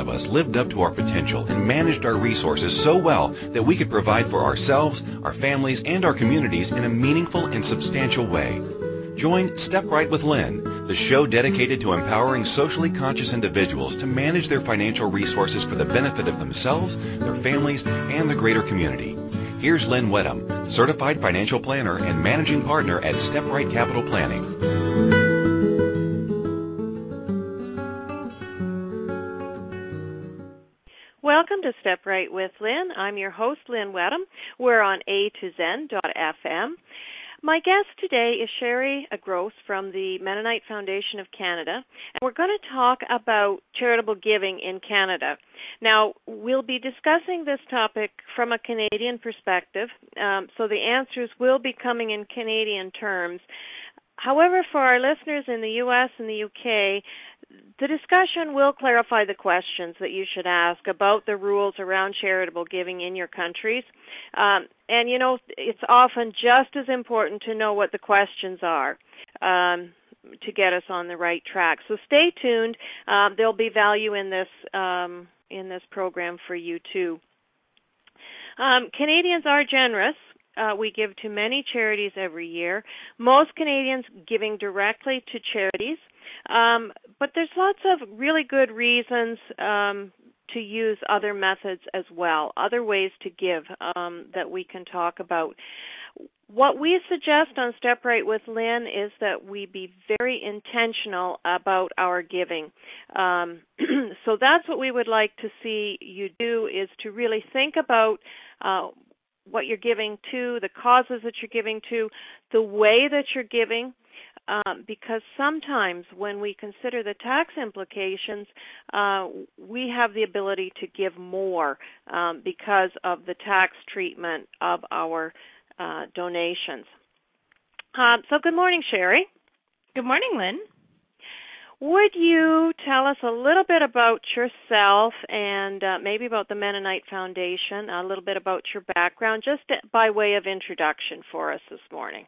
one of us lived up to our potential and managed our resources so well that we could provide for ourselves, our families, and our communities in a meaningful and substantial way. Join Step Right with Lynn, the show dedicated to empowering socially conscious individuals to manage their financial resources for the benefit of themselves, their families, and the greater community. Here's Lynn Wedham, certified financial planner and managing partner at Step Right Capital Planning. To Step Right with Lynn. I'm your host, Lynn Wedham. We're on A to Zen.fm. My guest today is Sherry Gross from the Mennonite Foundation of Canada, and we're going to talk about charitable giving in Canada. Now, we'll be discussing this topic from a Canadian perspective, um, so the answers will be coming in Canadian terms. However, for our listeners in the US and the UK, the discussion will clarify the questions that you should ask about the rules around charitable giving in your countries. Um, and you know, it's often just as important to know what the questions are. Um, to get us on the right track. So stay tuned. Um, there'll be value in this um, in this program for you too. Um, Canadians are generous. Uh, we give to many charities every year. Most Canadians giving directly to charities. Um, but there's lots of really good reasons um, to use other methods as well, other ways to give um, that we can talk about. What we suggest on Step Right with Lynn is that we be very intentional about our giving. Um, so that's what we would like to see you do is to really think about uh, what you're giving to, the causes that you're giving to, the way that you're giving, um, because sometimes when we consider the tax implications, uh, we have the ability to give more um, because of the tax treatment of our uh, donations. Um, so, good morning, Sherry. Good morning, Lynn. Would you tell us a little bit about yourself and uh, maybe about the Mennonite Foundation, a little bit about your background, just by way of introduction for us this morning?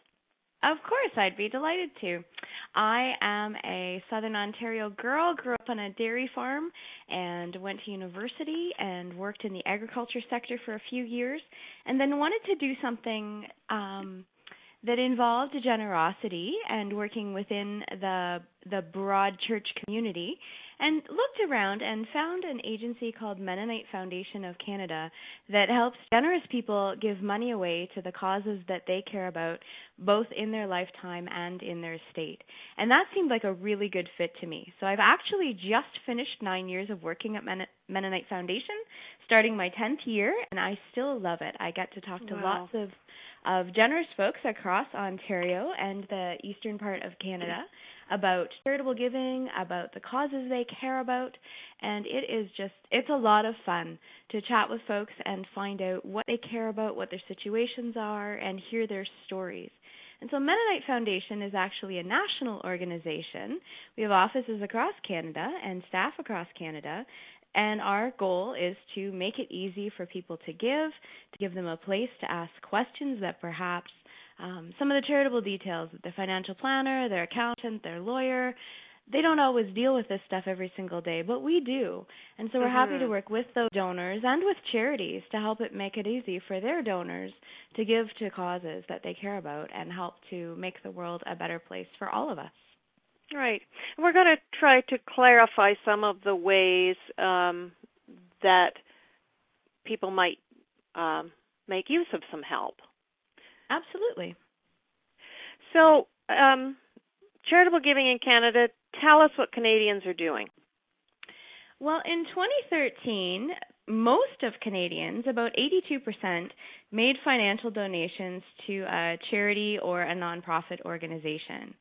Of course, I'd be delighted to. I am a Southern Ontario girl, grew up on a dairy farm and went to university and worked in the agriculture sector for a few years and then wanted to do something um that involved generosity and working within the the broad church community and looked around and found an agency called Mennonite Foundation of Canada that helps generous people give money away to the causes that they care about, both in their lifetime and in their estate. And that seemed like a really good fit to me. So I've actually just finished nine years of working at Mennonite Foundation, starting my 10th year, and I still love it. I get to talk to wow. lots of of generous folks across Ontario and the eastern part of Canada about charitable giving, about the causes they care about, and it is just it's a lot of fun to chat with folks and find out what they care about, what their situations are, and hear their stories. And so Mennonite Foundation is actually a national organization. We have offices across Canada and staff across Canada, and our goal is to make it easy for people to give, to give them a place to ask questions that perhaps um, some of the charitable details, their financial planner, their accountant, their lawyer, they don't always deal with this stuff every single day, but we do. And so we're mm-hmm. happy to work with those donors and with charities to help it make it easy for their donors to give to causes that they care about and help to make the world a better place for all of us. Right. We're going to try to clarify some of the ways um, that people might um, make use of some help. Absolutely. So, um, charitable giving in Canada, tell us what Canadians are doing. Well, in 2013, most of Canadians, about 82%, made financial donations to a charity or a nonprofit organization.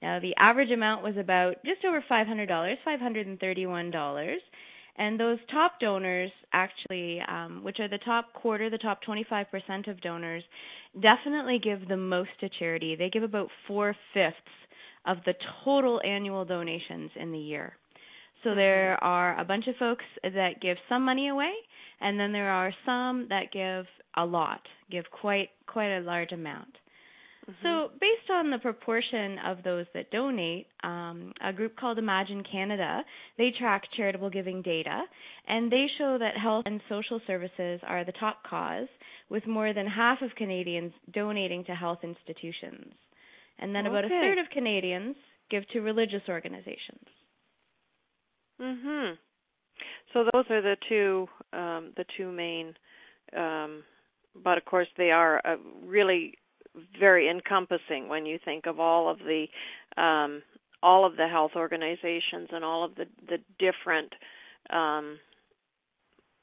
Now, the average amount was about just over $500, $531. And those top donors, actually, um, which are the top quarter, the top 25% of donors, definitely give the most to charity. They give about four fifths of the total annual donations in the year. So mm-hmm. there are a bunch of folks that give some money away, and then there are some that give a lot, give quite quite a large amount. Mm-hmm. So, based on the proportion of those that donate, um, a group called Imagine Canada, they track charitable giving data, and they show that health and social services are the top cause, with more than half of Canadians donating to health institutions. And then okay. about a third of Canadians give to religious organizations. Mhm. So those are the two um, the two main um, but of course they are really very encompassing when you think of all of the um, all of the health organizations and all of the the different um,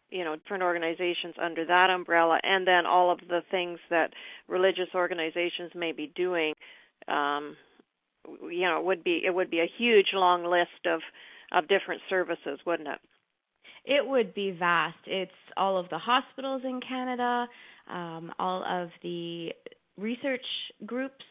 you know different organizations under that umbrella and then all of the things that religious organizations may be doing um, you know it would be it would be a huge long list of of different services wouldn't it? It would be vast. It's all of the hospitals in canada um, all of the research groups,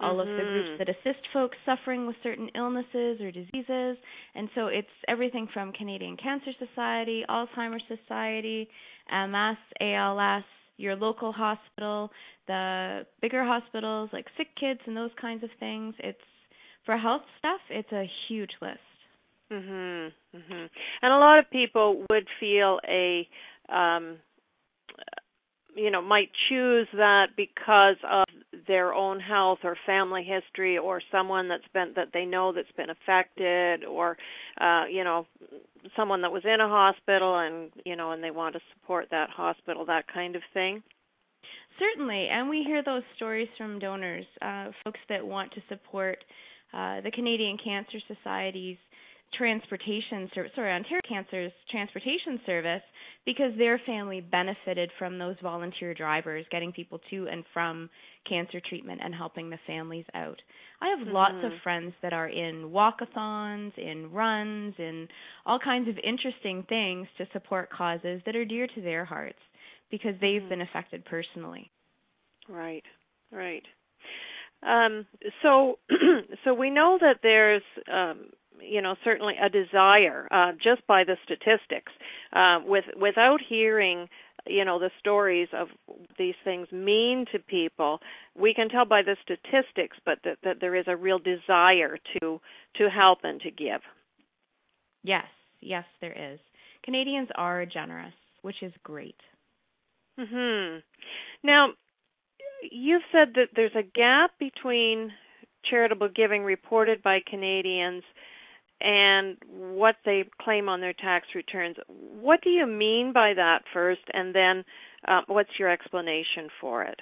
all mm-hmm. of the groups that assist folks suffering with certain illnesses or diseases. And so it's everything from Canadian Cancer Society, Alzheimer's Society, MS, ALS, your local hospital, the bigger hospitals like sick kids and those kinds of things. It's for health stuff, it's a huge list. Mhm. Mhm. And a lot of people would feel a um you know might choose that because of their own health or family history or someone that's been that they know that's been affected or uh you know someone that was in a hospital and you know and they want to support that hospital that kind of thing. Certainly. And we hear those stories from donors uh folks that want to support uh the Canadian Cancer Society's transportation service, sorry, Ontario Cancer's transportation service because their family benefited from those volunteer drivers getting people to and from cancer treatment and helping the families out. I have mm-hmm. lots of friends that are in walkathons, in runs, in all kinds of interesting things to support causes that are dear to their hearts because they've mm-hmm. been affected personally. Right. Right. Um, so, so we know that there's um, you know certainly a desire uh, just by the statistics uh, with without hearing you know the stories of these things mean to people we can tell by the statistics but that, that there is a real desire to to help and to give. Yes yes there is. Canadians are generous which is great. Mhm now you've said that there's a gap between charitable giving reported by Canadians and what they claim on their tax returns. What do you mean by that first, and then uh, what's your explanation for it?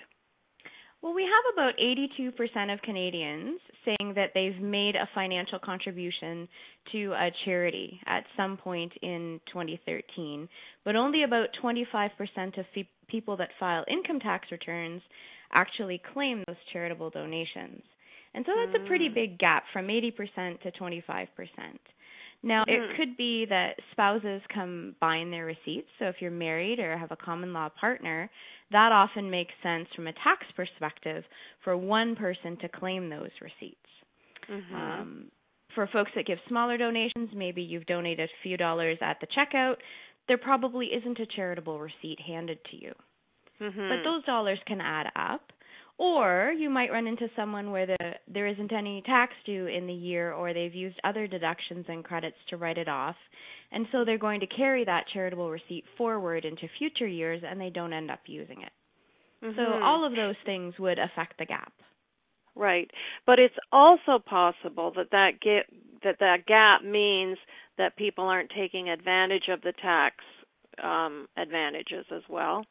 Well, we have about 82% of Canadians saying that they've made a financial contribution to a charity at some point in 2013, but only about 25% of people that file income tax returns actually claim those charitable donations. And so that's a pretty mm. big gap from 80% to 25%. Now, mm-hmm. it could be that spouses combine their receipts. So if you're married or have a common law partner, that often makes sense from a tax perspective for one person to claim those receipts. Mm-hmm. Um, for folks that give smaller donations, maybe you've donated a few dollars at the checkout, there probably isn't a charitable receipt handed to you. Mm-hmm. But those dollars can add up. Or you might run into someone where the, there isn't any tax due in the year, or they've used other deductions and credits to write it off. And so they're going to carry that charitable receipt forward into future years and they don't end up using it. Mm-hmm. So all of those things would affect the gap. Right. But it's also possible that that get that that gap means that people aren't taking advantage of the tax um advantages as well.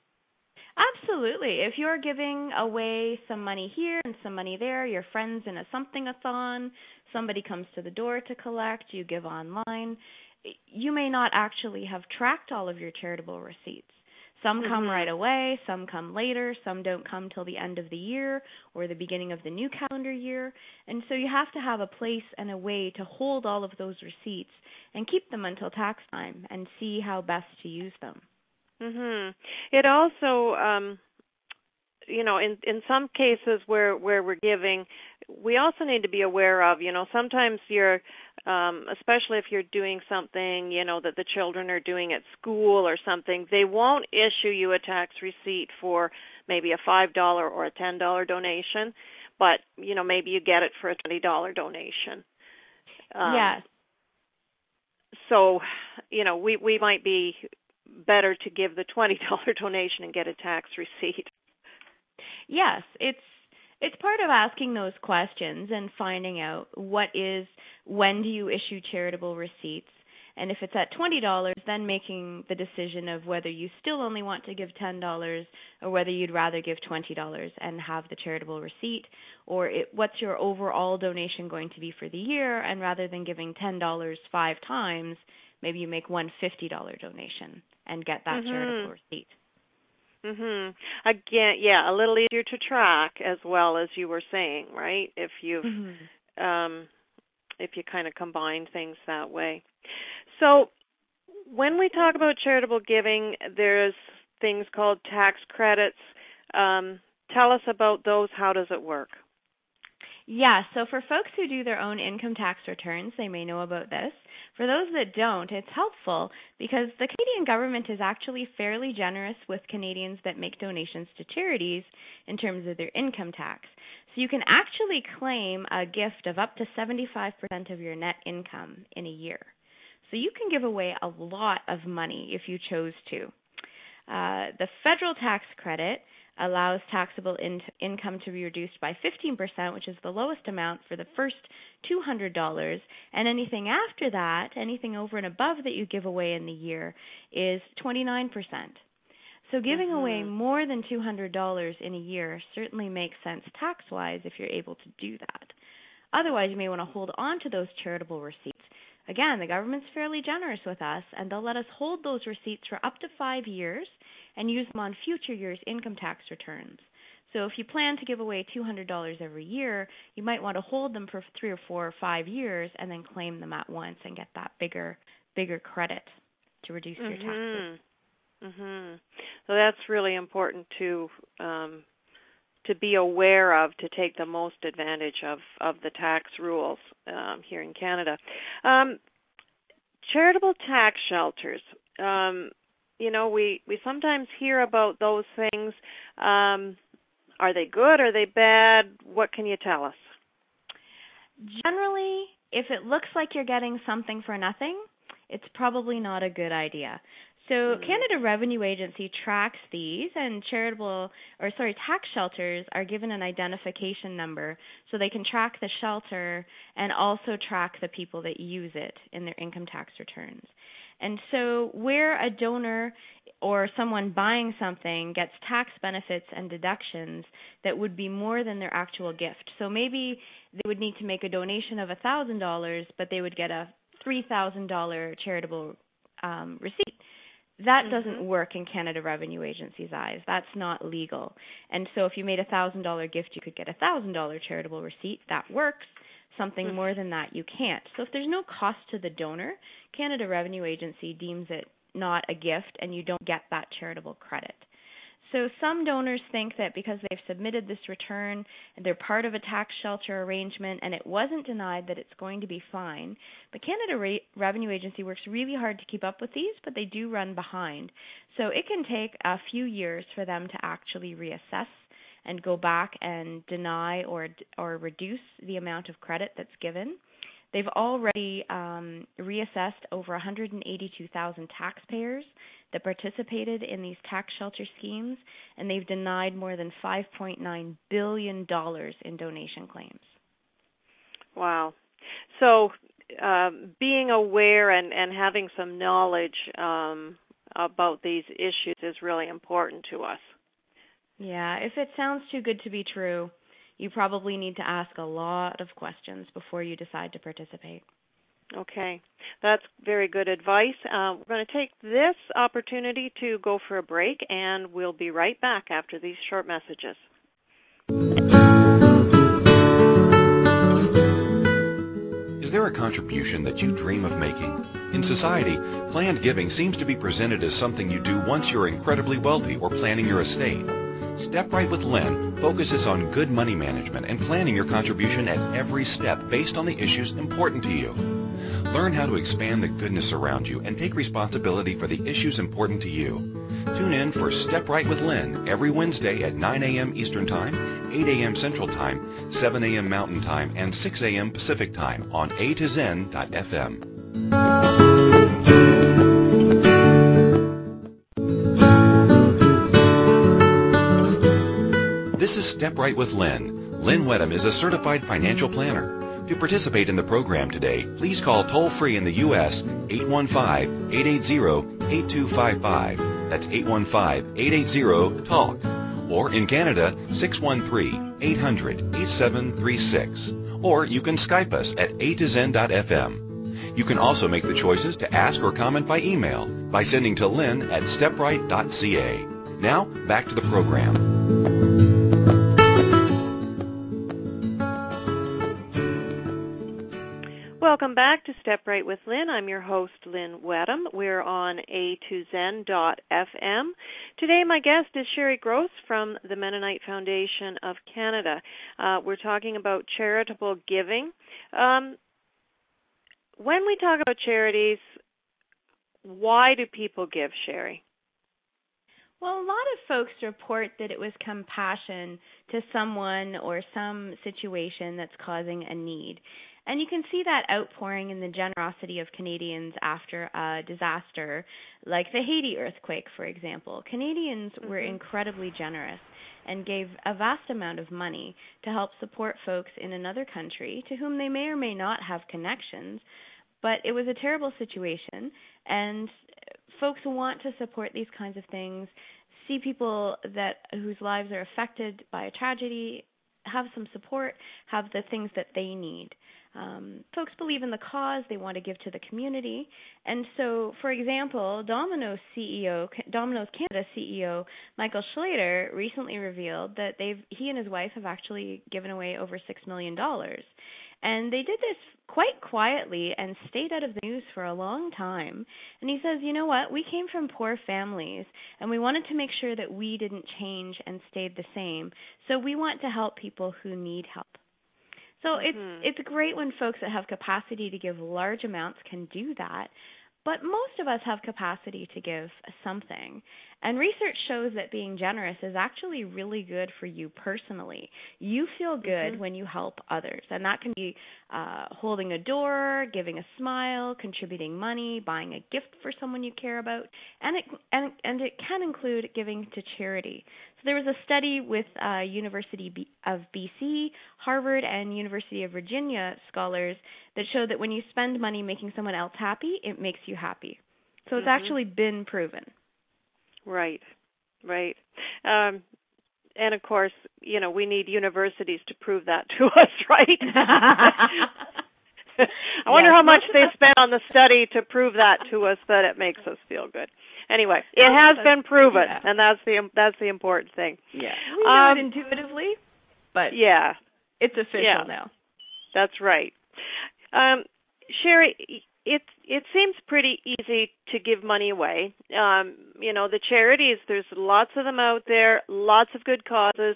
Absolutely. If you're giving away some money here and some money there, your friends in a something a thon, somebody comes to the door to collect, you give online, you may not actually have tracked all of your charitable receipts. Some come mm-hmm. right away, some come later, some don't come till the end of the year or the beginning of the new calendar year. And so you have to have a place and a way to hold all of those receipts and keep them until tax time and see how best to use them. Mhm. It also um you know in in some cases where where we're giving we also need to be aware of you know sometimes you're um especially if you're doing something you know that the children are doing at school or something they won't issue you a tax receipt for maybe a $5 or a $10 donation but you know maybe you get it for a twenty dollar donation. Um, yes. So, you know, we we might be better to give the twenty dollar donation and get a tax receipt. Yes, it's it's part of asking those questions and finding out what is when do you issue charitable receipts? And if it's at $20 then making the decision of whether you still only want to give $10 or whether you'd rather give $20 and have the charitable receipt or it, what's your overall donation going to be for the year? And rather than giving $10 five times maybe you make one $50 donation and get that mm-hmm. charitable receipt Mhm. Again, yeah, a little easier to track as well as you were saying, right? If you've mm-hmm. um if you kind of combine things that way. So, when we talk about charitable giving, there's things called tax credits. Um, tell us about those. How does it work? Yeah, so for folks who do their own income tax returns, they may know about this. For those that don't, it's helpful because the Canadian government is actually fairly generous with Canadians that make donations to charities in terms of their income tax. So you can actually claim a gift of up to 75% of your net income in a year. So you can give away a lot of money if you chose to. Uh, the federal tax credit allows taxable in- income to be reduced by 15%, which is the lowest amount for the first $200, and anything after that, anything over and above that you give away in the year, is 29%. So giving mm-hmm. away more than $200 in a year certainly makes sense tax-wise if you're able to do that. Otherwise, you may want to hold on to those charitable receipts. Again, the government's fairly generous with us, and they'll let us hold those receipts for up to five years and use them on future years' income tax returns. So if you plan to give away $200 every year, you might want to hold them for 3 or 4 or 5 years and then claim them at once and get that bigger bigger credit to reduce mm-hmm. your taxes. Mhm. So that's really important to um to be aware of to take the most advantage of of the tax rules um here in Canada. Um charitable tax shelters. Um you know we we sometimes hear about those things um are they good are they bad what can you tell us generally if it looks like you're getting something for nothing it's probably not a good idea so mm-hmm. Canada Revenue Agency tracks these and charitable or sorry tax shelters are given an identification number so they can track the shelter and also track the people that use it in their income tax returns. And so, where a donor or someone buying something gets tax benefits and deductions that would be more than their actual gift. So, maybe they would need to make a donation of $1,000, but they would get a $3,000 charitable um, receipt. That mm-hmm. doesn't work in Canada Revenue Agency's eyes. That's not legal. And so if you made a thousand dollar gift, you could get a thousand dollar charitable receipt. That works something mm-hmm. more than that, you can't. So if there's no cost to the donor, Canada Revenue Agency deems it not a gift and you don't get that charitable credit. So some donors think that because they've submitted this return and they're part of a tax shelter arrangement and it wasn't denied that it's going to be fine. But Canada Re- Revenue Agency works really hard to keep up with these, but they do run behind. So it can take a few years for them to actually reassess and go back and deny or or reduce the amount of credit that's given. They've already um, reassessed over 182,000 taxpayers that participated in these tax shelter schemes, and they've denied more than 5.9 billion dollars in donation claims. Wow! So, uh, being aware and and having some knowledge um, about these issues is really important to us. Yeah, if it sounds too good to be true, you probably need to ask a lot of questions before you decide to participate. Okay, that's very good advice. Uh, we're going to take this opportunity to go for a break, and we'll be right back after these short messages. Is there a contribution that you dream of making? In society, planned giving seems to be presented as something you do once you're incredibly wealthy or planning your estate. Step Right with Lynn focuses on good money management and planning your contribution at every step based on the issues important to you. Learn how to expand the goodness around you and take responsibility for the issues important to you. Tune in for Step Right with Lynn every Wednesday at 9 a.m. Eastern Time 8 a.m. Central Time, 7 a.m. Mountain Time, and 6 a.m. Pacific Time on A to Zen.fm. This is Step Right with Lynn. Lynn Wedham is a certified financial planner. To participate in the program today, please call toll free in the U.S. 815-880-8255. That's 815-880-TALK. Or in Canada, 613-800-8736. Or you can Skype us at a to zen.fm. You can also make the choices to ask or comment by email by sending to lynn at stepright.ca. Now, back to the program. Back to Step Right with Lynn. I'm your host, Lynn Wedham. We're on a2zen.fm. Today, my guest is Sherry Gross from the Mennonite Foundation of Canada. Uh, we're talking about charitable giving. Um, when we talk about charities, why do people give, Sherry? Well, a lot of folks report that it was compassion to someone or some situation that's causing a need. And you can see that outpouring in the generosity of Canadians after a disaster like the Haiti earthquake, for example. Canadians mm-hmm. were incredibly generous and gave a vast amount of money to help support folks in another country to whom they may or may not have connections. But it was a terrible situation, and folks want to support these kinds of things, see people that whose lives are affected by a tragedy have some support, have the things that they need um, folks believe in the cause, they want to give to the community. And so, for example, Domino's CEO, Domino's Canada CEO Michael Schlater recently revealed that they've he and his wife have actually given away over 6 million dollars. And they did this quite quietly and stayed out of the news for a long time. And he says, you know what? We came from poor families and we wanted to make sure that we didn't change and stayed the same. So we want to help people who need help. So mm-hmm. it's it's great when folks that have capacity to give large amounts can do that, but most of us have capacity to give something. And research shows that being generous is actually really good for you personally. You feel good mm-hmm. when you help others, and that can be uh, holding a door, giving a smile, contributing money, buying a gift for someone you care about, and it and and it can include giving to charity. So there was a study with uh, University of BC, Harvard, and University of Virginia scholars that showed that when you spend money making someone else happy, it makes you happy. So it's mm-hmm. actually been proven. Right, right. Um, and of course, you know, we need universities to prove that to us, right? I wonder yes, how much they spent on the study to prove that to us that it makes us feel good. Anyway, it has been proven, yeah. and that's the that's the important thing. Yeah, we know um, it intuitively, but yeah, it's official yeah, now. That's right. Um, Sherry, it it seems pretty easy to give money away. Um, you know, the charities, there's lots of them out there, lots of good causes.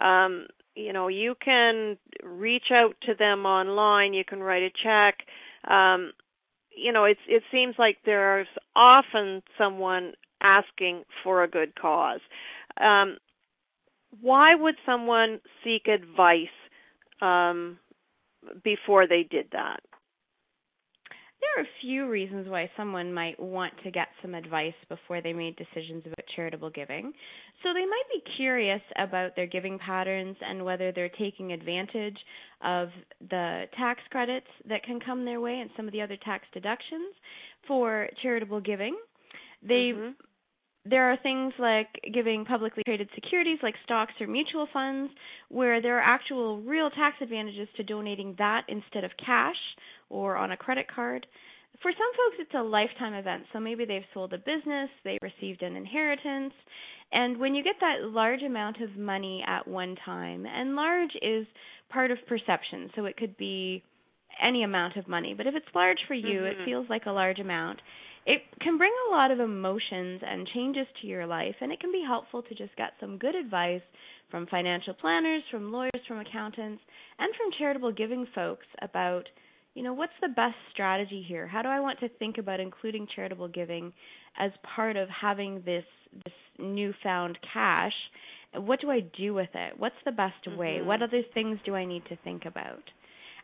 Um, you know, you can reach out to them online, you can write a check. Um, you know, it's it seems like there's often someone asking for a good cause. Um, why would someone seek advice um, before they did that? There are a few reasons why someone might want to get some advice before they made decisions about charitable giving. So they might be curious about their giving patterns and whether they're taking advantage of the tax credits that can come their way and some of the other tax deductions for charitable giving. They mm-hmm. There are things like giving publicly traded securities like stocks or mutual funds where there are actual real tax advantages to donating that instead of cash or on a credit card. For some folks, it's a lifetime event. So maybe they've sold a business, they received an inheritance, and when you get that large amount of money at one time, and large is part of perception, so it could be any amount of money, but if it's large for you, mm-hmm. it feels like a large amount. It can bring a lot of emotions and changes to your life, and it can be helpful to just get some good advice from financial planners, from lawyers, from accountants, and from charitable giving folks about you know, what's the best strategy here? How do I want to think about including charitable giving as part of having this this newfound cash what do I do with it? What's the best mm-hmm. way? What other things do I need to think about?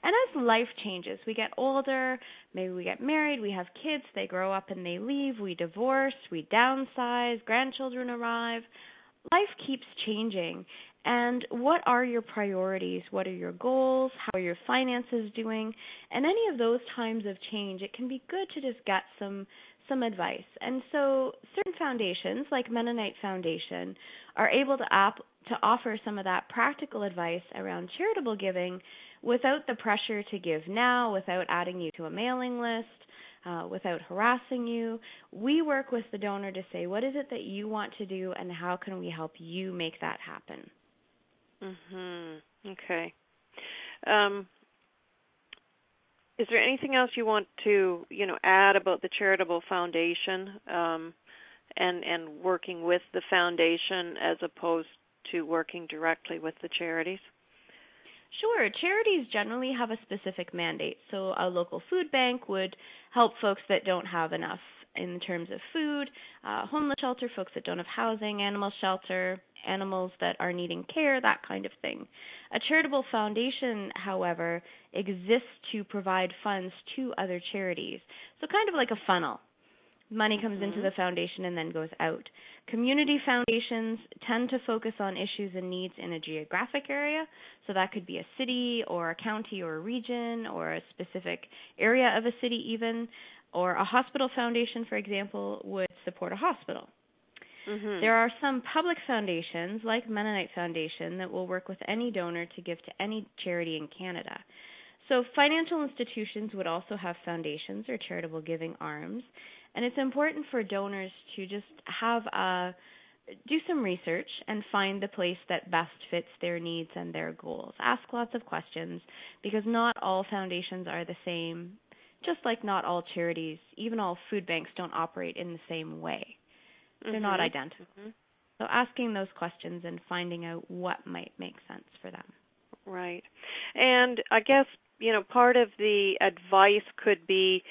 And as life changes, we get older, maybe we get married, we have kids, they grow up and they leave, we divorce, we downsize, grandchildren arrive. Life keeps changing. And what are your priorities? What are your goals? How are your finances doing? And any of those times of change, it can be good to just get some some advice. And so certain foundations like Mennonite Foundation are able to op- to offer some of that practical advice around charitable giving without the pressure to give now, without adding you to a mailing list, uh, without harassing you. We work with the donor to say, what is it that you want to do, and how can we help you make that happen? Mhm. Okay. Um, is there anything else you want to, you know, add about the charitable foundation um, and and working with the foundation as opposed to working directly with the charities? Sure. Charities generally have a specific mandate. So a local food bank would help folks that don't have enough in terms of food, uh, homeless shelter, folks that don't have housing, animal shelter, animals that are needing care, that kind of thing. A charitable foundation, however, exists to provide funds to other charities. So kind of like a funnel. Money comes mm-hmm. into the foundation and then goes out. Community foundations tend to focus on issues and needs in a geographic area. So that could be a city or a county or a region or a specific area of a city, even. Or a hospital foundation, for example, would support a hospital. Mm-hmm. There are some public foundations, like Mennonite Foundation, that will work with any donor to give to any charity in Canada. So, financial institutions would also have foundations or charitable giving arms, and it's important for donors to just have a do some research and find the place that best fits their needs and their goals. Ask lots of questions because not all foundations are the same, just like not all charities, even all food banks don't operate in the same way. They're mm-hmm. not identical. Mm-hmm. So asking those questions and finding out what might make sense for them. Right. And I guess, you know, part of the advice could be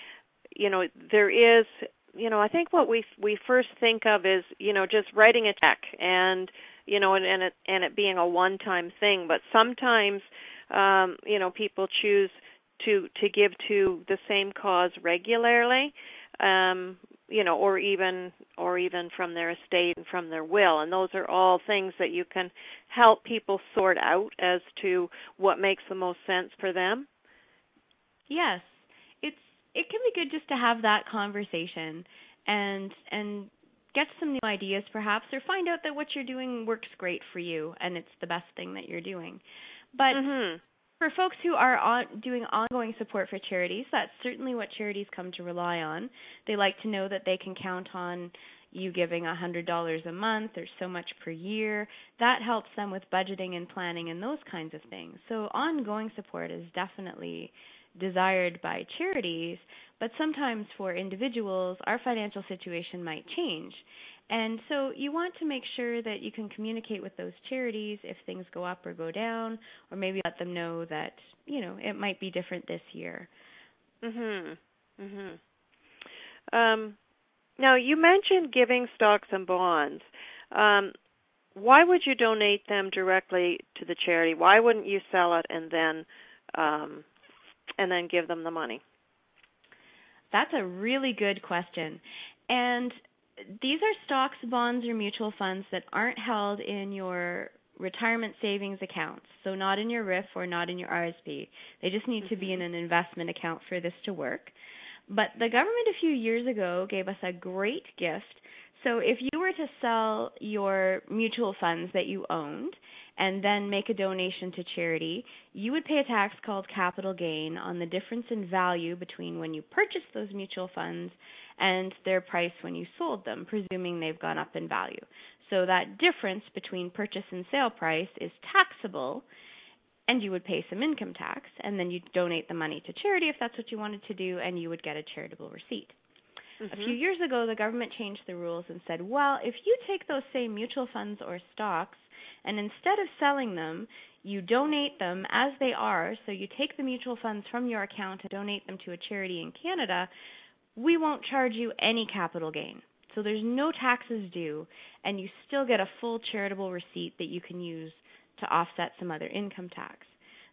you know there is you know i think what we we first think of is you know just writing a check and you know and and it and it being a one time thing. But sometimes um you know people choose to to give to the same cause regularly um you know or even or even from their estate and from their will. And those are all things that you can help people sort out as to what makes the most sense for them. Yes it can be good just to have that conversation and and get some new ideas perhaps or find out that what you're doing works great for you and it's the best thing that you're doing. But mm-hmm. for folks who are on, doing ongoing support for charities, that's certainly what charities come to rely on. They like to know that they can count on you giving a hundred dollars a month or so much per year. That helps them with budgeting and planning and those kinds of things. So ongoing support is definitely desired by charities, but sometimes for individuals, our financial situation might change. And so you want to make sure that you can communicate with those charities if things go up or go down, or maybe let them know that, you know, it might be different this year. Mhm. Mhm. Um now you mentioned giving stocks and bonds. Um why would you donate them directly to the charity? Why wouldn't you sell it and then um and then give them the money? That's a really good question. And these are stocks, bonds, or mutual funds that aren't held in your retirement savings accounts. So not in your RRIF or not in your RSP. They just need to be in mm-hmm. an investment account for this to work. But the government a few years ago gave us a great gift. So if you were to sell your mutual funds that you owned and then make a donation to charity, you would pay a tax called capital gain on the difference in value between when you purchased those mutual funds and their price when you sold them, presuming they've gone up in value. So that difference between purchase and sale price is taxable and you would pay some income tax and then you'd donate the money to charity if that's what you wanted to do and you would get a charitable receipt. Mm-hmm. A few mm-hmm. years ago the government changed the rules and said, well, if you take those same mutual funds or stocks and instead of selling them, you donate them as they are. So you take the mutual funds from your account and donate them to a charity in Canada. We won't charge you any capital gain. So there's no taxes due, and you still get a full charitable receipt that you can use to offset some other income tax.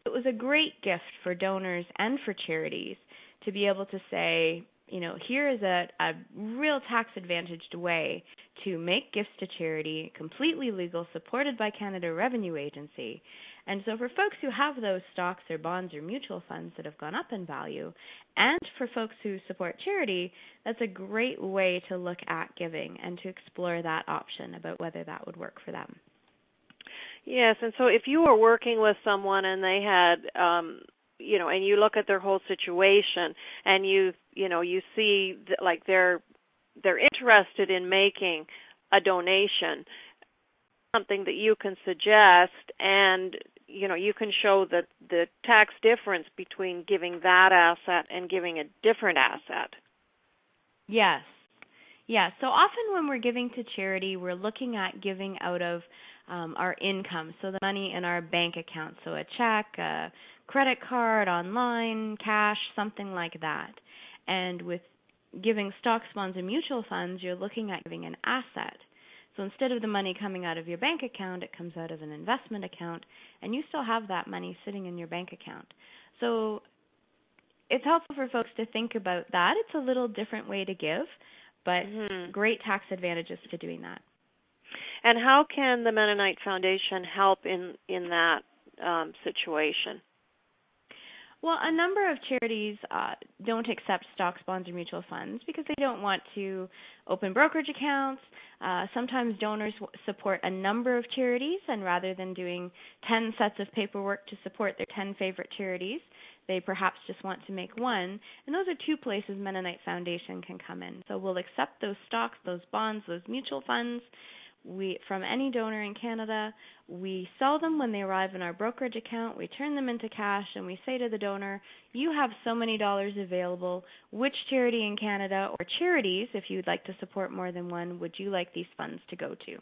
It was a great gift for donors and for charities to be able to say, you know, here is a, a real tax advantaged way to make gifts to charity, completely legal, supported by Canada Revenue Agency. And so for folks who have those stocks or bonds or mutual funds that have gone up in value, and for folks who support charity, that's a great way to look at giving and to explore that option about whether that would work for them. Yes, and so if you were working with someone and they had um you know, and you look at their whole situation and you you know, you see that, like they're they're interested in making a donation something that you can suggest and you know you can show the the tax difference between giving that asset and giving a different asset. Yes. Yeah. So often when we're giving to charity we're looking at giving out of um, our income so the money in our bank account. So a check credit card online cash something like that and with giving stocks bonds and mutual funds you're looking at giving an asset so instead of the money coming out of your bank account, it comes out of an investment account, and you still have that money sitting in your bank account. So it's helpful for folks to think about that. It's a little different way to give, but mm-hmm. great tax advantages to doing that. And how can the Mennonite Foundation help in in that um, situation? Well, a number of charities uh, don't accept stocks, bonds, or mutual funds because they don't want to open brokerage accounts. Uh, sometimes donors support a number of charities, and rather than doing 10 sets of paperwork to support their 10 favorite charities, they perhaps just want to make one. And those are two places Mennonite Foundation can come in. So we'll accept those stocks, those bonds, those mutual funds we from any donor in Canada. We sell them when they arrive in our brokerage account. We turn them into cash and we say to the donor, "You have so many dollars available. Which charity in Canada or charities, if you'd like to support more than one, would you like these funds to go to?"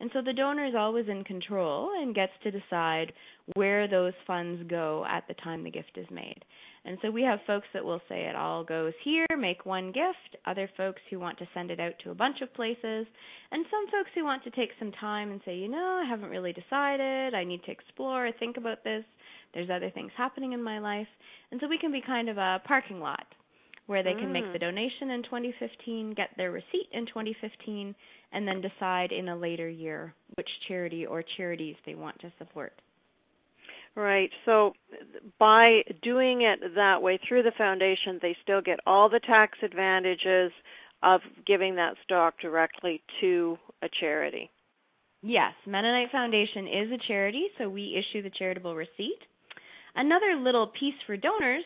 And so the donor is always in control and gets to decide where those funds go at the time the gift is made. And so we have folks that will say it all goes here, make one gift, other folks who want to send it out to a bunch of places, and some folks who want to take some time and say, you know, I haven't really decided, I need to explore, think about this. There's other things happening in my life. And so we can be kind of a parking lot where they can make the mm. donation in 2015, get their receipt in 2015, and then decide in a later year which charity or charities they want to support. Right. So by doing it that way through the foundation, they still get all the tax advantages of giving that stock directly to a charity. Yes, Mennonite Foundation is a charity, so we issue the charitable receipt. Another little piece for donors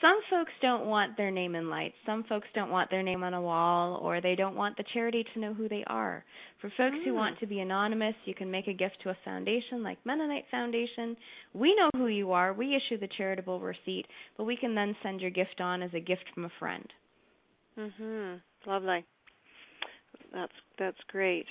some folks don't want their name in lights. Some folks don't want their name on a wall, or they don't want the charity to know who they are. For folks mm. who want to be anonymous, you can make a gift to a foundation like Mennonite Foundation. We know who you are. We issue the charitable receipt, but we can then send your gift on as a gift from a friend. Mhm. Lovely. That's that's great.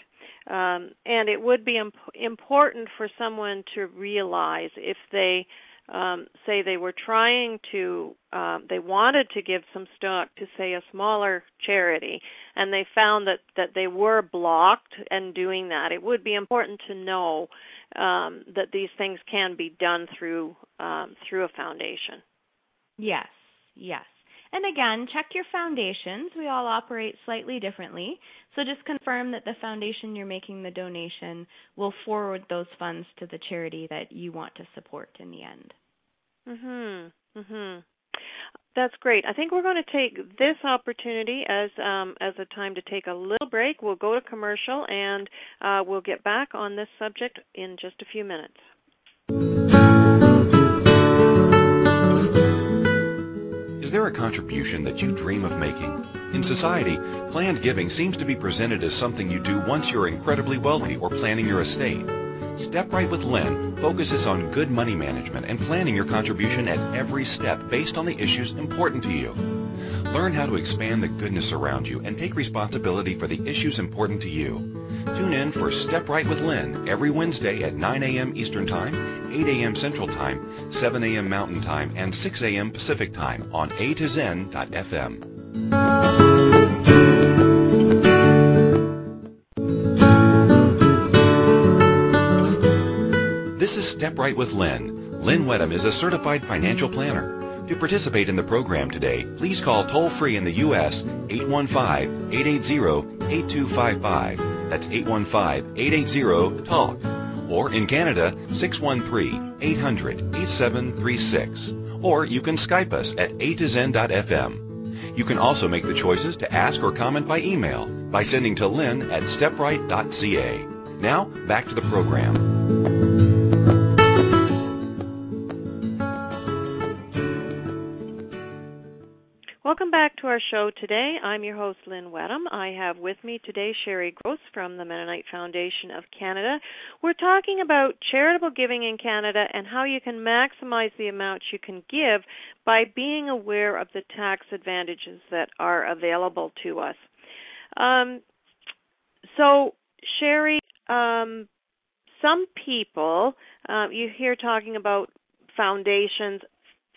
Um, and it would be imp- important for someone to realize if they um, say they were trying to, um, they wanted to give some stock to say a smaller charity, and they found that that they were blocked in doing that. It would be important to know um, that these things can be done through um, through a foundation. Yes, yes. And again, check your foundations. We all operate slightly differently. So just confirm that the foundation you're making the donation will forward those funds to the charity that you want to support in the end. Mhm. Mhm. That's great. I think we're going to take this opportunity as um, as a time to take a little break. We'll go to commercial and uh, we'll get back on this subject in just a few minutes. There a contribution that you dream of making? In society, planned giving seems to be presented as something you do once you're incredibly wealthy or planning your estate. Step Right with Lynn focuses on good money management and planning your contribution at every step based on the issues important to you. Learn how to expand the goodness around you and take responsibility for the issues important to you. Tune in for Step Right with Lynn every Wednesday at 9 a.m. Eastern Time, 8 a.m. Central Time, 7 a.m. Mountain Time, and 6 a.m. Pacific Time on A to Zen.fm. This is Step Right with Lynn. Lynn Wedham is a certified financial planner. To participate in the program today, please call toll free in the U.S. 815-880-8255 that's 815-880-TALK. Or in Canada, 613-800-8736. Or you can Skype us at a to zen.fm. You can also make the choices to ask or comment by email by sending to lynn at stepright.ca. Now, back to the program. Welcome back to our show today. I'm your host, Lynn Wedham. I have with me today Sherry Grosz from the Mennonite Foundation of Canada. We're talking about charitable giving in Canada and how you can maximize the amounts you can give by being aware of the tax advantages that are available to us. Um, so, Sherry, um, some people uh, you hear talking about foundations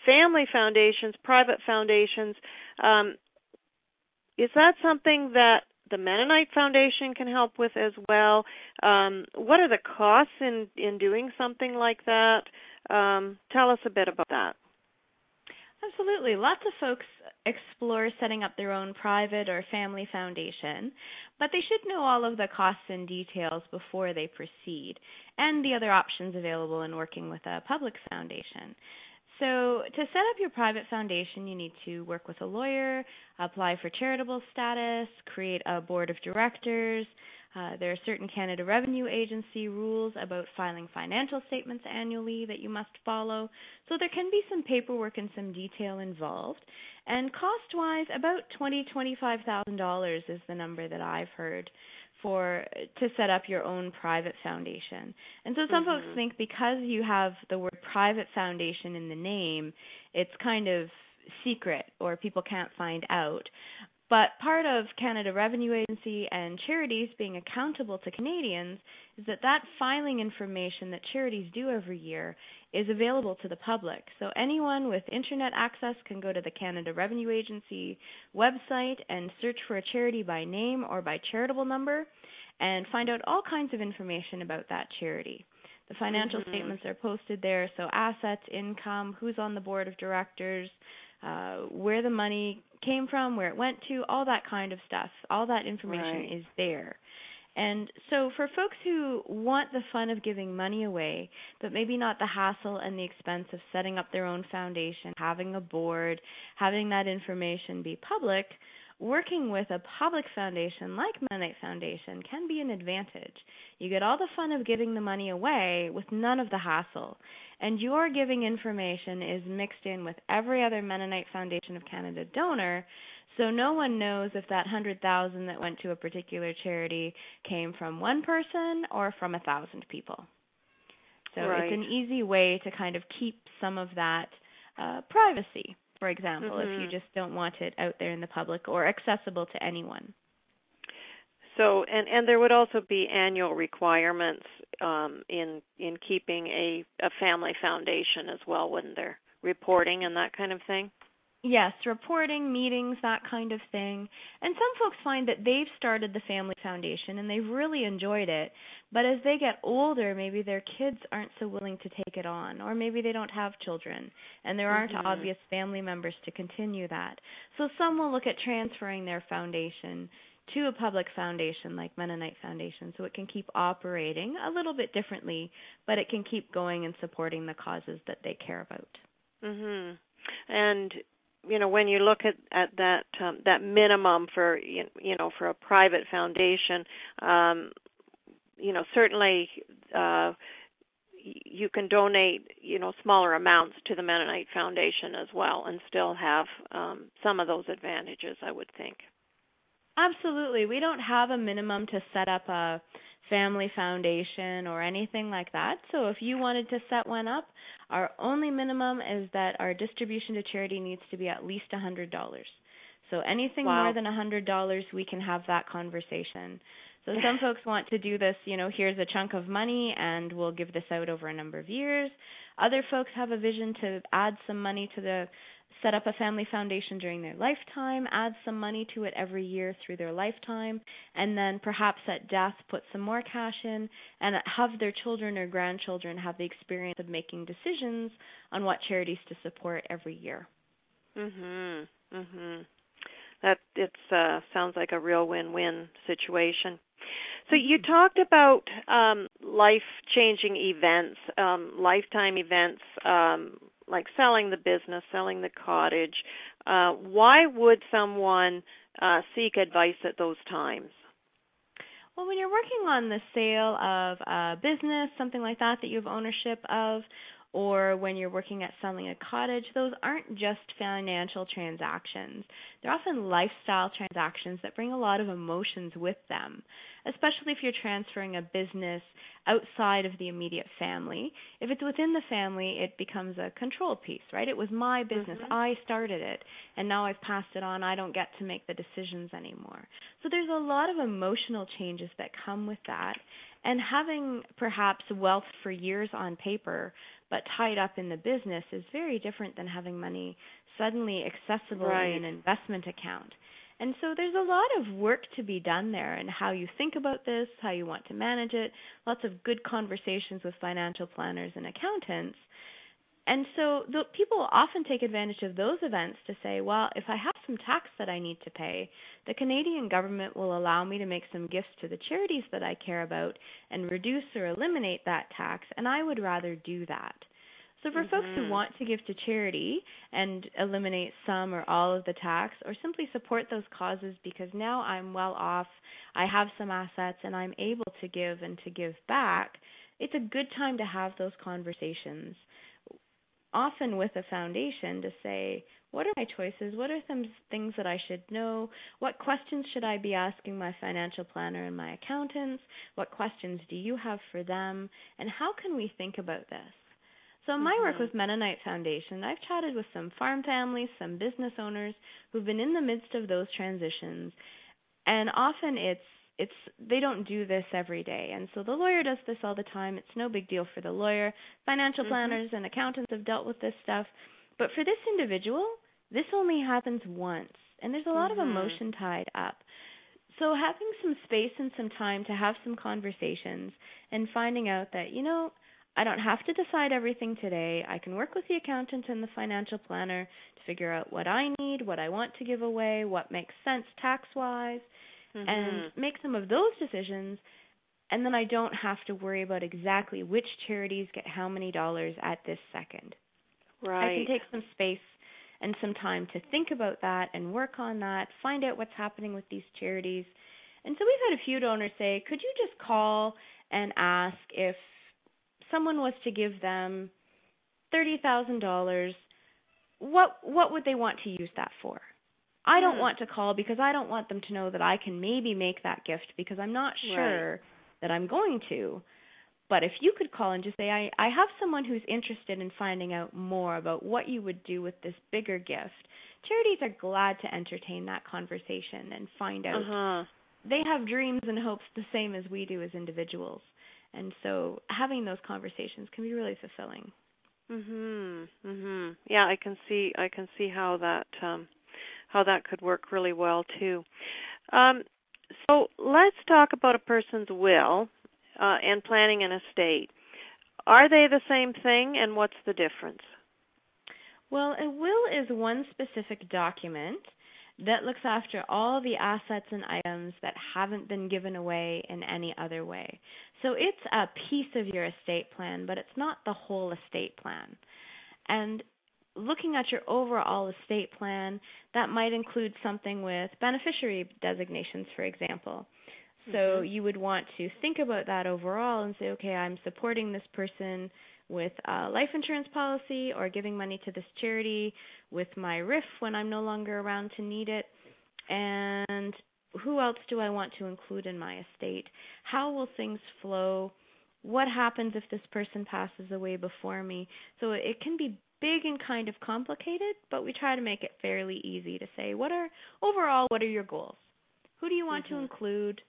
family foundations, private foundations. Um, is that something that the Mennonite Foundation can help with as well? Um, what are the costs in in doing something like that? Um, tell us a bit about that. Absolutely. Lots of folks explore setting up their own private or family foundation, but they should know all of the costs and details before they proceed and the other options available in working with a public foundation. So, to set up your private foundation, you need to work with a lawyer, apply for charitable status, create a board of directors. Uh, there are certain Canada Revenue Agency rules about filing financial statements annually that you must follow. So there can be some paperwork and some detail involved. And cost-wise, about twenty twenty-five thousand dollars is the number that I've heard for to set up your own private foundation. And so some mm-hmm. folks think because you have the word private foundation in the name, it's kind of secret or people can't find out. But part of Canada Revenue Agency and charities being accountable to Canadians is that that filing information that charities do every year is available to the public. So anyone with internet access can go to the Canada Revenue Agency website and search for a charity by name or by charitable number and find out all kinds of information about that charity. The financial mm-hmm. statements are posted there, so assets, income, who's on the board of directors, uh, where the money came from, where it went to, all that kind of stuff. All that information right. is there. And so, for folks who want the fun of giving money away, but maybe not the hassle and the expense of setting up their own foundation, having a board, having that information be public, working with a public foundation like Mennonite Foundation can be an advantage. You get all the fun of giving the money away with none of the hassle. And your giving information is mixed in with every other Mennonite Foundation of Canada donor, so no one knows if that 100,000 that went to a particular charity came from one person or from a thousand people. So right. it's an easy way to kind of keep some of that uh, privacy for example, mm-hmm. if you just don't want it out there in the public or accessible to anyone. So, and and there would also be annual requirements um, in in keeping a a family foundation as well, wouldn't there? Reporting and that kind of thing. Yes, reporting, meetings, that kind of thing. And some folks find that they've started the Family Foundation and they've really enjoyed it, but as they get older, maybe their kids aren't so willing to take it on, or maybe they don't have children and there aren't mm-hmm. obvious family members to continue that. So some will look at transferring their foundation to a public foundation like Mennonite Foundation so it can keep operating a little bit differently, but it can keep going and supporting the causes that they care about. Mhm. And you know when you look at at that um, that minimum for you know for a private foundation um you know certainly uh you can donate you know smaller amounts to the Mennonite Foundation as well and still have um some of those advantages I would think Absolutely. We don't have a minimum to set up a family foundation or anything like that. So if you wanted to set one up, our only minimum is that our distribution to charity needs to be at least a $100. So anything wow. more than a $100, we can have that conversation. So some folks want to do this, you know, here's a chunk of money and we'll give this out over a number of years. Other folks have a vision to add some money to the set up a family foundation during their lifetime, add some money to it every year through their lifetime, and then perhaps at death put some more cash in and have their children or grandchildren have the experience of making decisions on what charities to support every year. Mhm. Mhm. That it uh, sounds like a real win-win situation. So you mm-hmm. talked about um, life-changing events, um, lifetime events, um, like selling the business, selling the cottage. Uh, why would someone uh, seek advice at those times? Well, when you're working on the sale of a business, something like that that you have ownership of, or when you're working at selling a cottage, those aren't just financial transactions. They're often lifestyle transactions that bring a lot of emotions with them, especially if you're transferring a business outside of the immediate family. If it's within the family, it becomes a control piece, right? It was my business. Mm-hmm. I started it, and now I've passed it on. I don't get to make the decisions anymore. So there's a lot of emotional changes that come with that. And having perhaps wealth for years on paper but tied up in the business is very different than having money suddenly accessible right. in an investment account. And so there's a lot of work to be done there and how you think about this, how you want to manage it, lots of good conversations with financial planners and accountants and so the people often take advantage of those events to say, well, if I have some tax that I need to pay, the Canadian government will allow me to make some gifts to the charities that I care about and reduce or eliminate that tax, and I would rather do that. So for mm-hmm. folks who want to give to charity and eliminate some or all of the tax or simply support those causes because now I'm well off, I have some assets and I'm able to give and to give back, it's a good time to have those conversations often with a foundation to say, what are my choices? What are some things that I should know? What questions should I be asking my financial planner and my accountants? What questions do you have for them? And how can we think about this? So, in my mm-hmm. work with Mennonite Foundation, I've chatted with some farm families, some business owners who've been in the midst of those transitions. And often it's it's they don't do this every day. And so the lawyer does this all the time. It's no big deal for the lawyer. Financial mm-hmm. planners and accountants have dealt with this stuff. But for this individual this only happens once. And there's a lot mm-hmm. of emotion tied up. So having some space and some time to have some conversations and finding out that you know I don't have to decide everything today. I can work with the accountant and the financial planner to figure out what I need, what I want to give away, what makes sense tax wise, mm-hmm. and make some of those decisions and then I don't have to worry about exactly which charities get how many dollars at this second. Right. I can take some space and some time to think about that and work on that, find out what's happening with these charities. And so we've had a few donors say, "Could you just call and ask if someone was to give them $30,000, what what would they want to use that for?" I don't hmm. want to call because I don't want them to know that I can maybe make that gift because I'm not sure right. that I'm going to. But if you could call and just say, I, I have someone who's interested in finding out more about what you would do with this bigger gift, charities are glad to entertain that conversation and find out. Uh-huh. They have dreams and hopes the same as we do as individuals. And so having those conversations can be really fulfilling. Mhm. Mhm. Yeah, I can see I can see how that um how that could work really well too. Um, so let's talk about a person's will uh, and planning an estate. Are they the same thing, and what's the difference? Well, a will is one specific document that looks after all the assets and items that haven't been given away in any other way. So it's a piece of your estate plan, but it's not the whole estate plan. And looking at your overall estate plan, that might include something with beneficiary designations, for example. So mm-hmm. you would want to think about that overall and say, okay, I'm supporting this person with a life insurance policy or giving money to this charity with my RRIF when I'm no longer around to need it. And who else do I want to include in my estate? How will things flow? What happens if this person passes away before me? So it can be big and kind of complicated, but we try to make it fairly easy to say what are overall what are your goals? Who do you want mm-hmm. to include?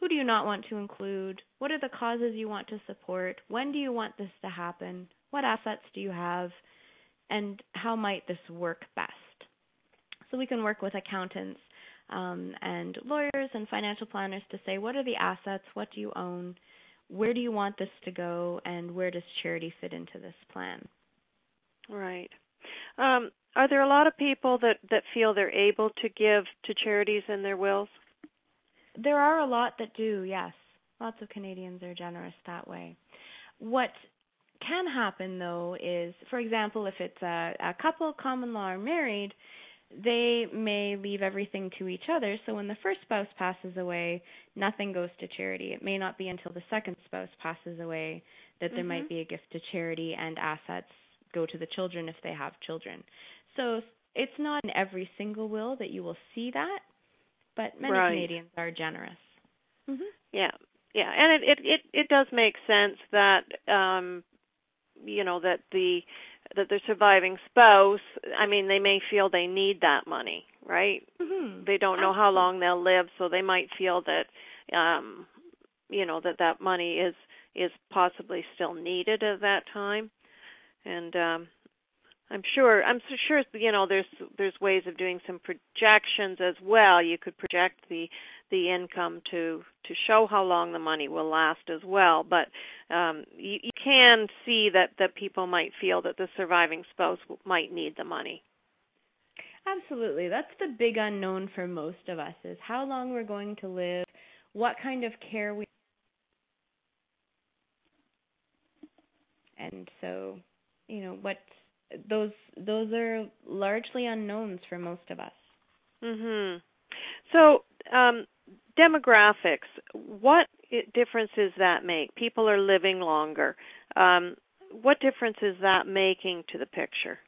Who do you not want to include? What are the causes you want to support? When do you want this to happen? What assets do you have? and how might this work best. So we can work with accountants um, and lawyers and financial planners to say what are the assets, what do you own, where do you want this to go, and where does charity fit into this plan. Right. Um, are there a lot of people that that feel they're able to give to charities in their wills? There are a lot that do. Yes, lots of Canadians are generous that way. What can happen though is, for example, if it's a, a couple, common law, or married, they may leave everything to each other. So when the first spouse passes away, nothing goes to charity. It may not be until the second spouse passes away that there mm-hmm. might be a gift to charity and assets go to the children if they have children. So it's not in every single will that you will see that, but many right. Canadians are generous. Mm-hmm. Yeah, yeah, and it, it it it does make sense that um you know that the that the surviving spouse i mean they may feel they need that money right mm-hmm. they don't know how long they'll live so they might feel that um you know that that money is is possibly still needed at that time and um I'm sure I'm so sure you know there's there's ways of doing some projections as well. You could project the the income to to show how long the money will last as well. But um, you, you can see that that people might feel that the surviving spouse might need the money. Absolutely, that's the big unknown for most of us is how long we're going to live, what kind of care we and so you know what those those are largely unknowns for most of us. Mhm. So, um, demographics. What difference does that make? People are living longer. Um, what difference is that making to the picture?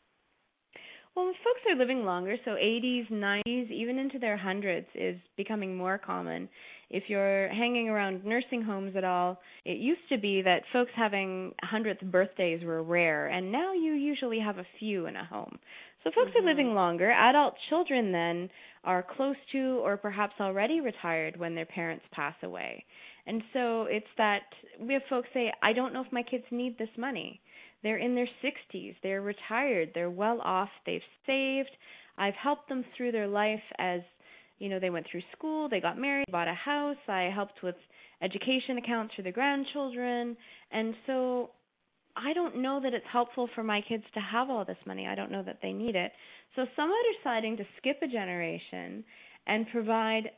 Well, folks are living longer, so 80s, 90s, even into their hundreds is becoming more common. If you're hanging around nursing homes at all, it used to be that folks having 100th birthdays were rare, and now you usually have a few in a home. So folks mm-hmm. are living longer. Adult children then are close to or perhaps already retired when their parents pass away. And so it's that we have folks say, I don't know if my kids need this money. They're in their 60s, they're retired, they're well off, they've saved. I've helped them through their life as you know, they went through school, they got married, bought a house, I helped with education accounts for their grandchildren. And so I don't know that it's helpful for my kids to have all this money. I don't know that they need it. So some are deciding to skip a generation and provide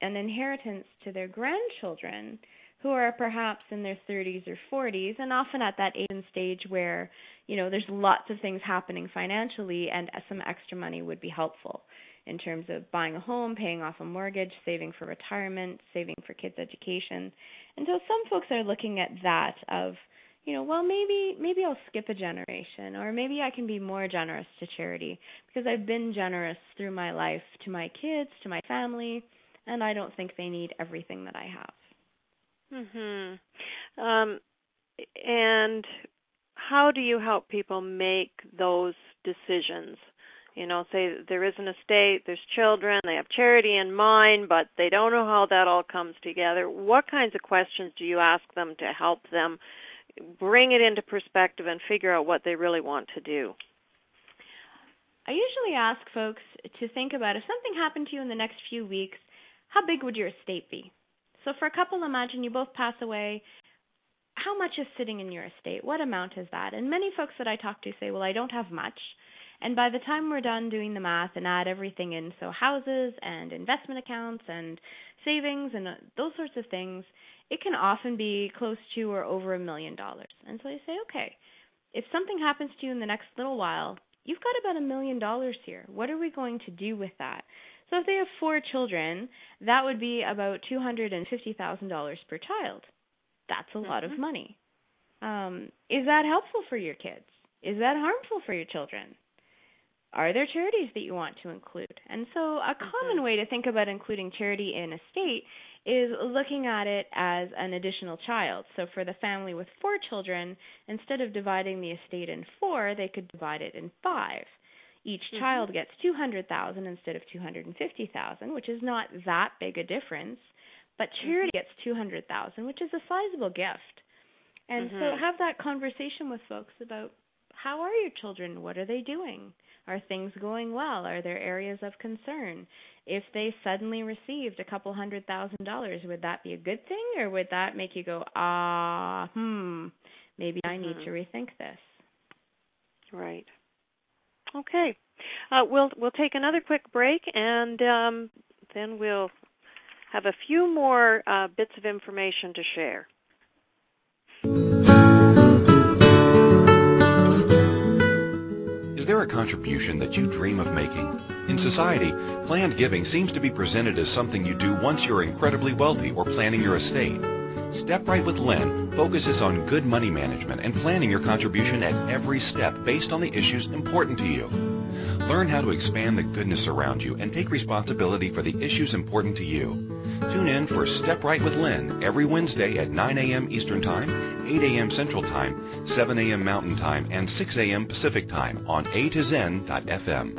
an inheritance to their grandchildren who are perhaps in their 30s or 40s and often at that age and stage where you know there's lots of things happening financially and some extra money would be helpful in terms of buying a home, paying off a mortgage, saving for retirement, saving for kids education. And so some folks are looking at that of you know, well maybe maybe I'll skip a generation or maybe I can be more generous to charity because I've been generous through my life to my kids, to my family, and I don't think they need everything that I have. Mhm. Um and how do you help people make those decisions? You know, say there is an estate, there's children, they have charity in mind, but they don't know how that all comes together. What kinds of questions do you ask them to help them bring it into perspective and figure out what they really want to do? I usually ask folks to think about if something happened to you in the next few weeks, how big would your estate be? So for a couple, imagine you both pass away. How much is sitting in your estate? What amount is that? And many folks that I talk to say, well, I don't have much. And by the time we're done doing the math and add everything in, so houses and investment accounts and savings and uh, those sorts of things, it can often be close to or over a million dollars. And so I say, okay, if something happens to you in the next little while, you've got about a million dollars here. What are we going to do with that? So if they have four children, that would be about two hundred and fifty thousand dollars per child. That's a lot mm-hmm. of money. Um, is that helpful for your kids? Is that harmful for your children? Are there charities that you want to include? And so, a common mm-hmm. way to think about including charity in a state is looking at it as an additional child. So, for the family with four children, instead of dividing the estate in four, they could divide it in five each mm-hmm. child gets 200,000 instead of 250,000, which is not that big a difference, but charity mm-hmm. gets 200,000, which is a sizable gift. And mm-hmm. so have that conversation with folks about how are your children? What are they doing? Are things going well? Are there areas of concern? If they suddenly received a couple hundred thousand dollars, would that be a good thing or would that make you go, ah, hmm, maybe I need Mhm. to rethink this? Right. Okay. Uh, we'll we'll take another quick break, and um, then we'll have a few more uh, bits of information to share. Is there a contribution that you dream of making? In society, planned giving seems to be presented as something you do once you're incredibly wealthy or planning your estate. Step Right with Lynn focuses on good money management and planning your contribution at every step based on the issues important to you. Learn how to expand the goodness around you and take responsibility for the issues important to you. Tune in for Step Right with Lynn every Wednesday at 9 a.m. Eastern Time, 8 a.m. Central Time, 7 a.m. Mountain Time, and 6 a.m. Pacific Time on A to Zen.fm.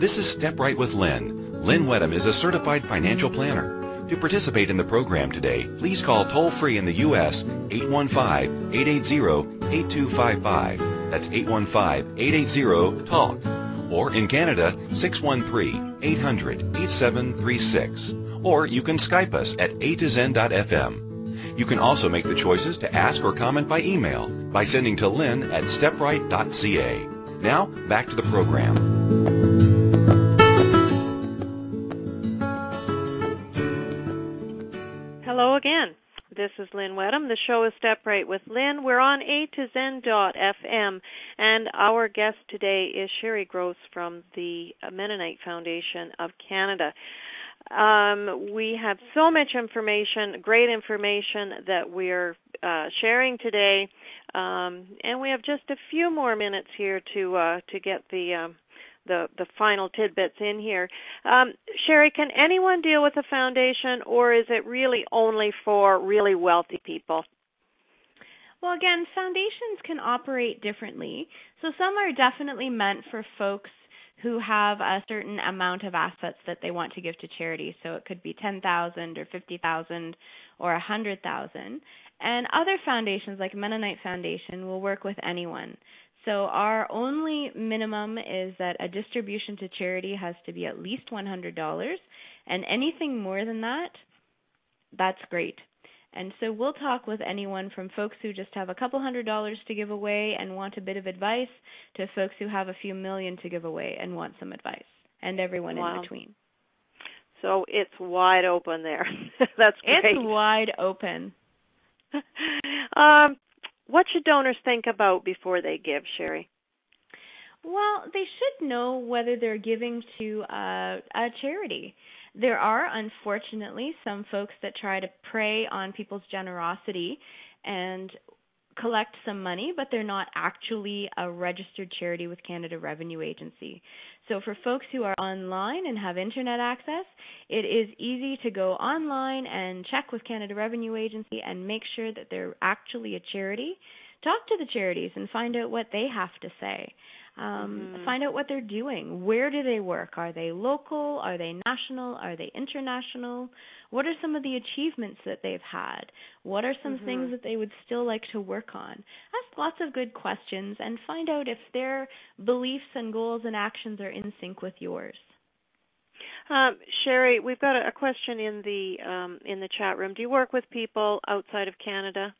This is Step Right with Lynn. Lynn Wedham is a certified financial planner. To participate in the program today, please call toll free in the U.S. 815-880-8255. That's 815-880-TALK. Or in Canada, 613-800-8736. Or you can Skype us at a to zen.fm. You can also make the choices to ask or comment by email by sending to lynn at stepright.ca. Now, back to the program. This is Lynn Wedham. The show is Step Right with Lynn. We're on A to Zen dot FM, and our guest today is Sherry Grosz from the Mennonite Foundation of Canada. Um, we have so much information, great information that we're uh, sharing today, um, and we have just a few more minutes here to uh, to get the um, the the final tidbits in here. Um, Sherry, can anyone deal with a foundation, or is it really only for really wealthy people? Well, again, foundations can operate differently. So some are definitely meant for folks who have a certain amount of assets that they want to give to charity. So it could be 10,000 or 50,000 or 100,000. And other foundations like Mennonite Foundation will work with anyone. So our only minimum is that a distribution to charity has to be at least $100 and anything more than that that's great. And so we'll talk with anyone from folks who just have a couple hundred dollars to give away and want a bit of advice to folks who have a few million to give away and want some advice, and everyone Wow. in between. So it's wide open there. That's great. It's wide open. um, what should donors think about before they give, Sherry? Well, they should know whether they're giving to a, a charity. There are, unfortunately, some folks that try to prey on people's generosity and collect some money, but they're not actually a registered charity with Canada Revenue Agency. So for folks who are online and have internet access, it is easy to go online and check with Canada Revenue Agency and make sure that they're actually a charity. Talk to the charities and find out what they have to say. Um, Mhm. Find out what they're doing. Where do they work? Are they local? Are they national? Are they international? What are some of the achievements that they've had? What are some Mhm. things that they would still like to work on? Ask lots of good questions and find out if their beliefs and goals and actions are in sync with yours. Um, Sherry, we've got a, a question in the um, in the chat room. Do you work with people outside of Canada?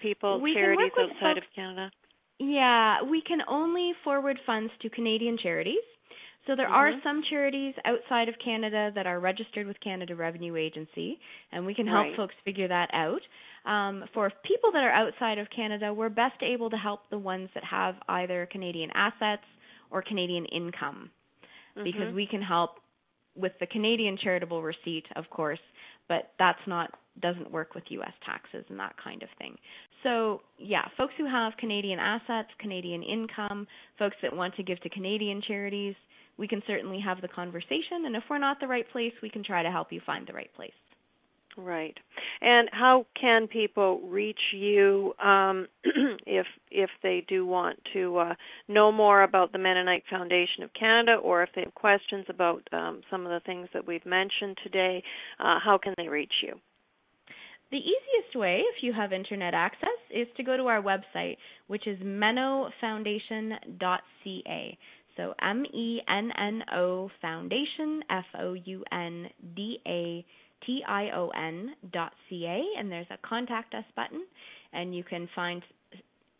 People, We charities outside folks- of Canada. Yeah, we can only forward funds to Canadian charities. So there are Mhm. some charities outside of Canada that are registered with Canada Revenue Agency, and we can help Right. folks figure that out. Um, for people that are outside of Canada, we're best able to help the ones that have either Canadian assets or Canadian income because Mhm. we can help with the Canadian charitable receipt, of course, but that's not doesn't work with US taxes and that kind of thing. So, yeah, folks who have Canadian assets, Canadian income, folks that want to give to Canadian charities, we can certainly have the conversation and if we're not the right place, we can try to help you find the right place. Right. And how can people reach you um, if if they do want to uh, know more about the Mennonite Foundation of Canada or if they have questions about um, some of the things that we've mentioned today, uh, how can they reach you? The easiest way, if you have internet access, is to go to our website, which is mennofoundation.ca. So M E N N O Foundation, F O U N D A T I O N dot C A, and there's a contact us button, and you can find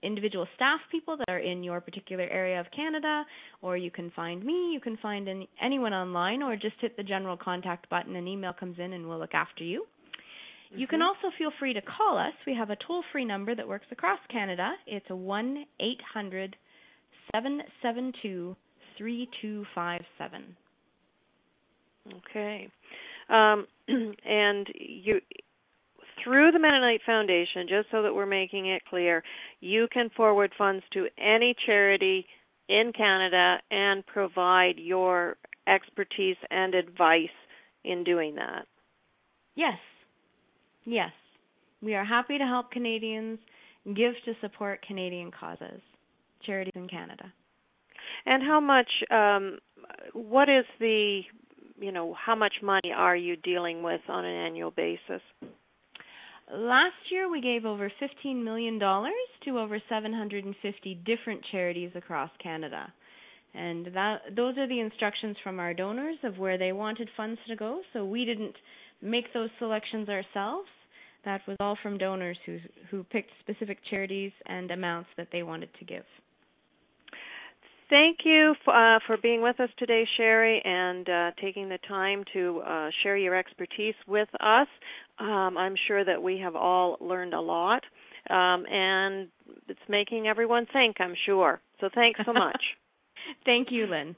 individual staff people that are in your particular area of Canada, or you can find me, you can find any, anyone online, or just hit the general contact button, an email comes in, and we'll look after you. Mm-hmm. You can mm-hmm. also feel free to call us. We have a toll free number that works across Canada. It's a 1 800 772 3257. Okay. Um, and you through the Mennonite Foundation, just so that we're making it clear, you can forward funds to any charity in Canada and provide your expertise and advice in doing that. Yes. Yes. We are happy to help Canadians give to support Canadian causes, charities in Canada. And how much um what is the you know, how much money are you dealing with on an annual basis? Last year we gave over $15 million to over 750 different charities across Canada. And that those are the instructions from our donors of where they wanted funds to go, so we didn't make those selections ourselves. That was all from donors who who picked specific charities and amounts that they wanted to give. Thank you uh, for being with us today, Sherry, and uh, taking the time to uh, share your expertise with us. Um, I'm sure that we have all learned a lot, um, and it's making everyone think, I'm sure. So thanks so much. Thank you, Lynn.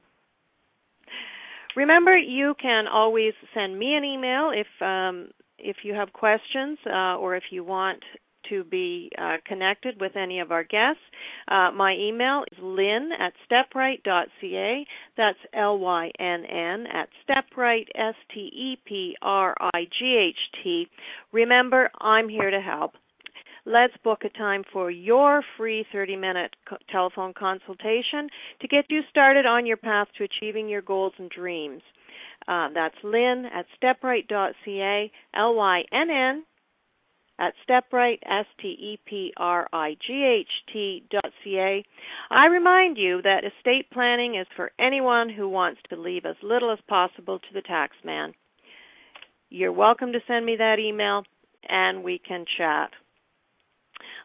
Remember, you can always send me an email if um, if you have questions uh, or if you want to be uh, connected with any of our guests. Uh, my email is lynn at stepright.ca. That's L Y N N at stepright, S T E P R I G H T. Remember, I'm here to help. Let's book a time for your free 30 minute co- telephone consultation to get you started on your path to achieving your goals and dreams. Uh, that's Lynn at stepright.ca, L Y N N at stepright, S-T-E-P-R-I-G-H-T dot C-A. I remind you that estate planning is for anyone who wants to leave as little as possible to the tax man. You're welcome to send me that email and we can chat.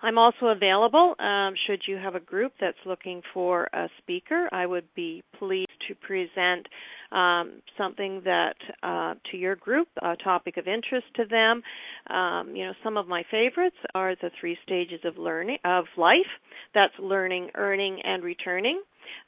I'm also available um, should you have a group that's looking for a speaker. I would be pleased to present um, something that uh, to your group, a topic of interest to them. Um, you know, some of my favorites are the three stages of learning of life. That's learning, earning, and returning.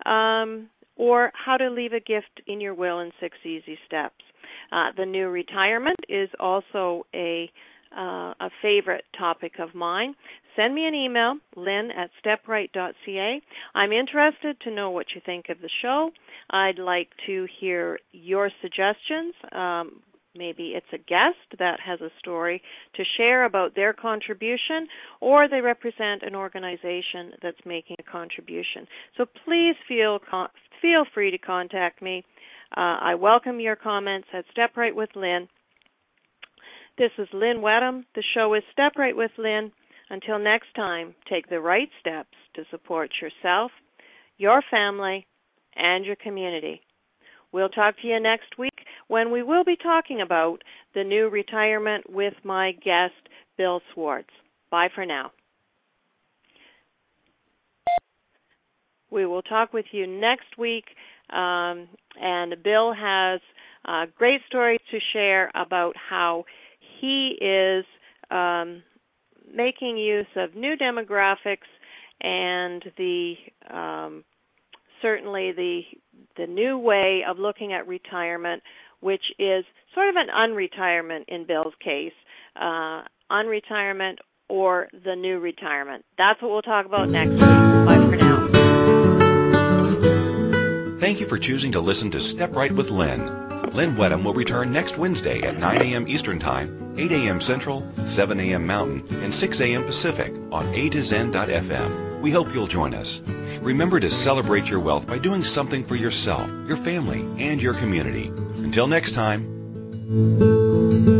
Um, or how to leave a gift in your will in six easy steps. Uh, the new retirement is also a uh, a favorite topic of mine. Send me an email, lynn at stepright.ca. I'm interested to know what you think of the show. I'd like to hear your suggestions. Um, maybe it's a guest that has a story to share about their contribution, or they represent an organization that's making a contribution. So please feel feel free to contact me. Uh, I welcome your comments at Step Right with Lynn. This is Lynn Wedham. The show is Step Right with Lynn. Until next time, take the right steps to support yourself, your family, and your community. We'll talk to you next week when we will be talking about the new retirement with my guest, Bill Swartz. Bye for now. We will talk with you next week, um, and Bill has uh, great stories to share about how he is um, making use of new demographics and the um, certainly the the new way of looking at retirement, which is sort of an unretirement in Bill's case, uh, unretirement or the new retirement. That's what we'll talk about next week. Bye for now. Thank you for choosing to listen to Step Right with Lynn. Lynn Wedham will return next Wednesday at 9 a.m. Eastern Time, 8 a.m. Central, 7 a.m. Mountain, and 6 a.m. Pacific on A to Zen.fm. We hope you'll join us. Remember to celebrate your wealth by doing something for yourself, your family, and your community. Until next time.